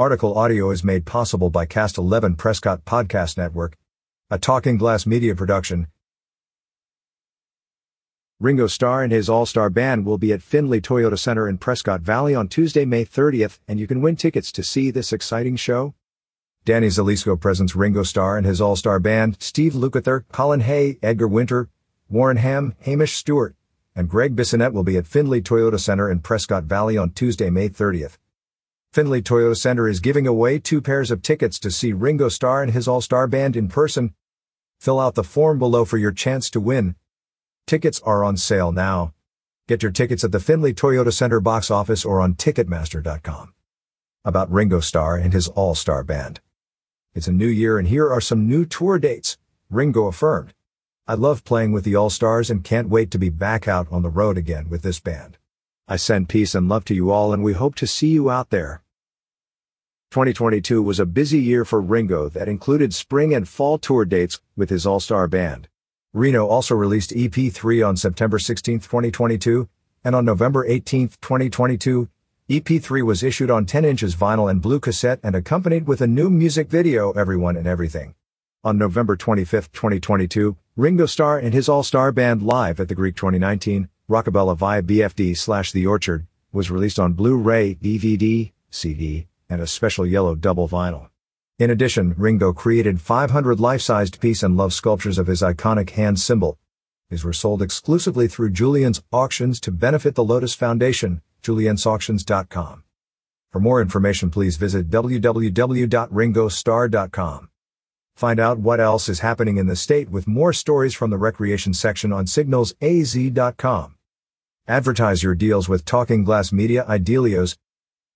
Article audio is made possible by Cast 11 Prescott Podcast Network, a Talking Glass media production. Ringo Starr and his all-star band will be at Findlay Toyota Center in Prescott Valley on Tuesday, May 30th, and you can win tickets to see this exciting show. Danny Zelisko presents Ringo Starr and his all-star band, Steve Lukather, Colin Hay, Edgar Winter, Warren Ham, Hamish Stuart, and Gregg Bissonette will be at Findlay Toyota Center in Prescott Valley on Tuesday, May 30th. Findlay Toyota Center is giving away two pairs of tickets to see Ringo Starr and his all-star band in person. Fill out the form below for your chance to win. Tickets are on sale now. Get your tickets at the Findlay Toyota Center box office or on Ticketmaster.com. About Ringo Starr and his all-star band. It's a new year and here are some new tour dates. Ringo affirmed. I love playing with the All-Stars and can't wait to be back out on the road again with this band. I send peace and love to you all and we hope to see you out there. 2022 was a busy year for Ringo that included spring and fall tour dates with his all-star band. Ringo also released EP3 on September 16, 2022, and on November 18, 2022, EP3 was issued on 10 inches vinyl and blue cassette and accompanied with a new music video, Everyone and Everything. On November 25, 2022, Ringo Starr and his all-star band live at the Greek 2019 Rockabella via BFD slash The Orchard, was released on Blu-ray, DVD, CD, and a special yellow double vinyl. In addition, Ringo created 500 life-sized peace and love sculptures of his iconic hand symbol. These were sold exclusively through Julien's Auctions to benefit the Lotus Foundation, juliensauctions.com. For more information please visit www.ringostarr.com. Find out what else is happening in the state with more stories from the recreation section on signalsaz.com. Advertise your deals with Talking Glass Media Idealios.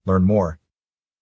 Learn more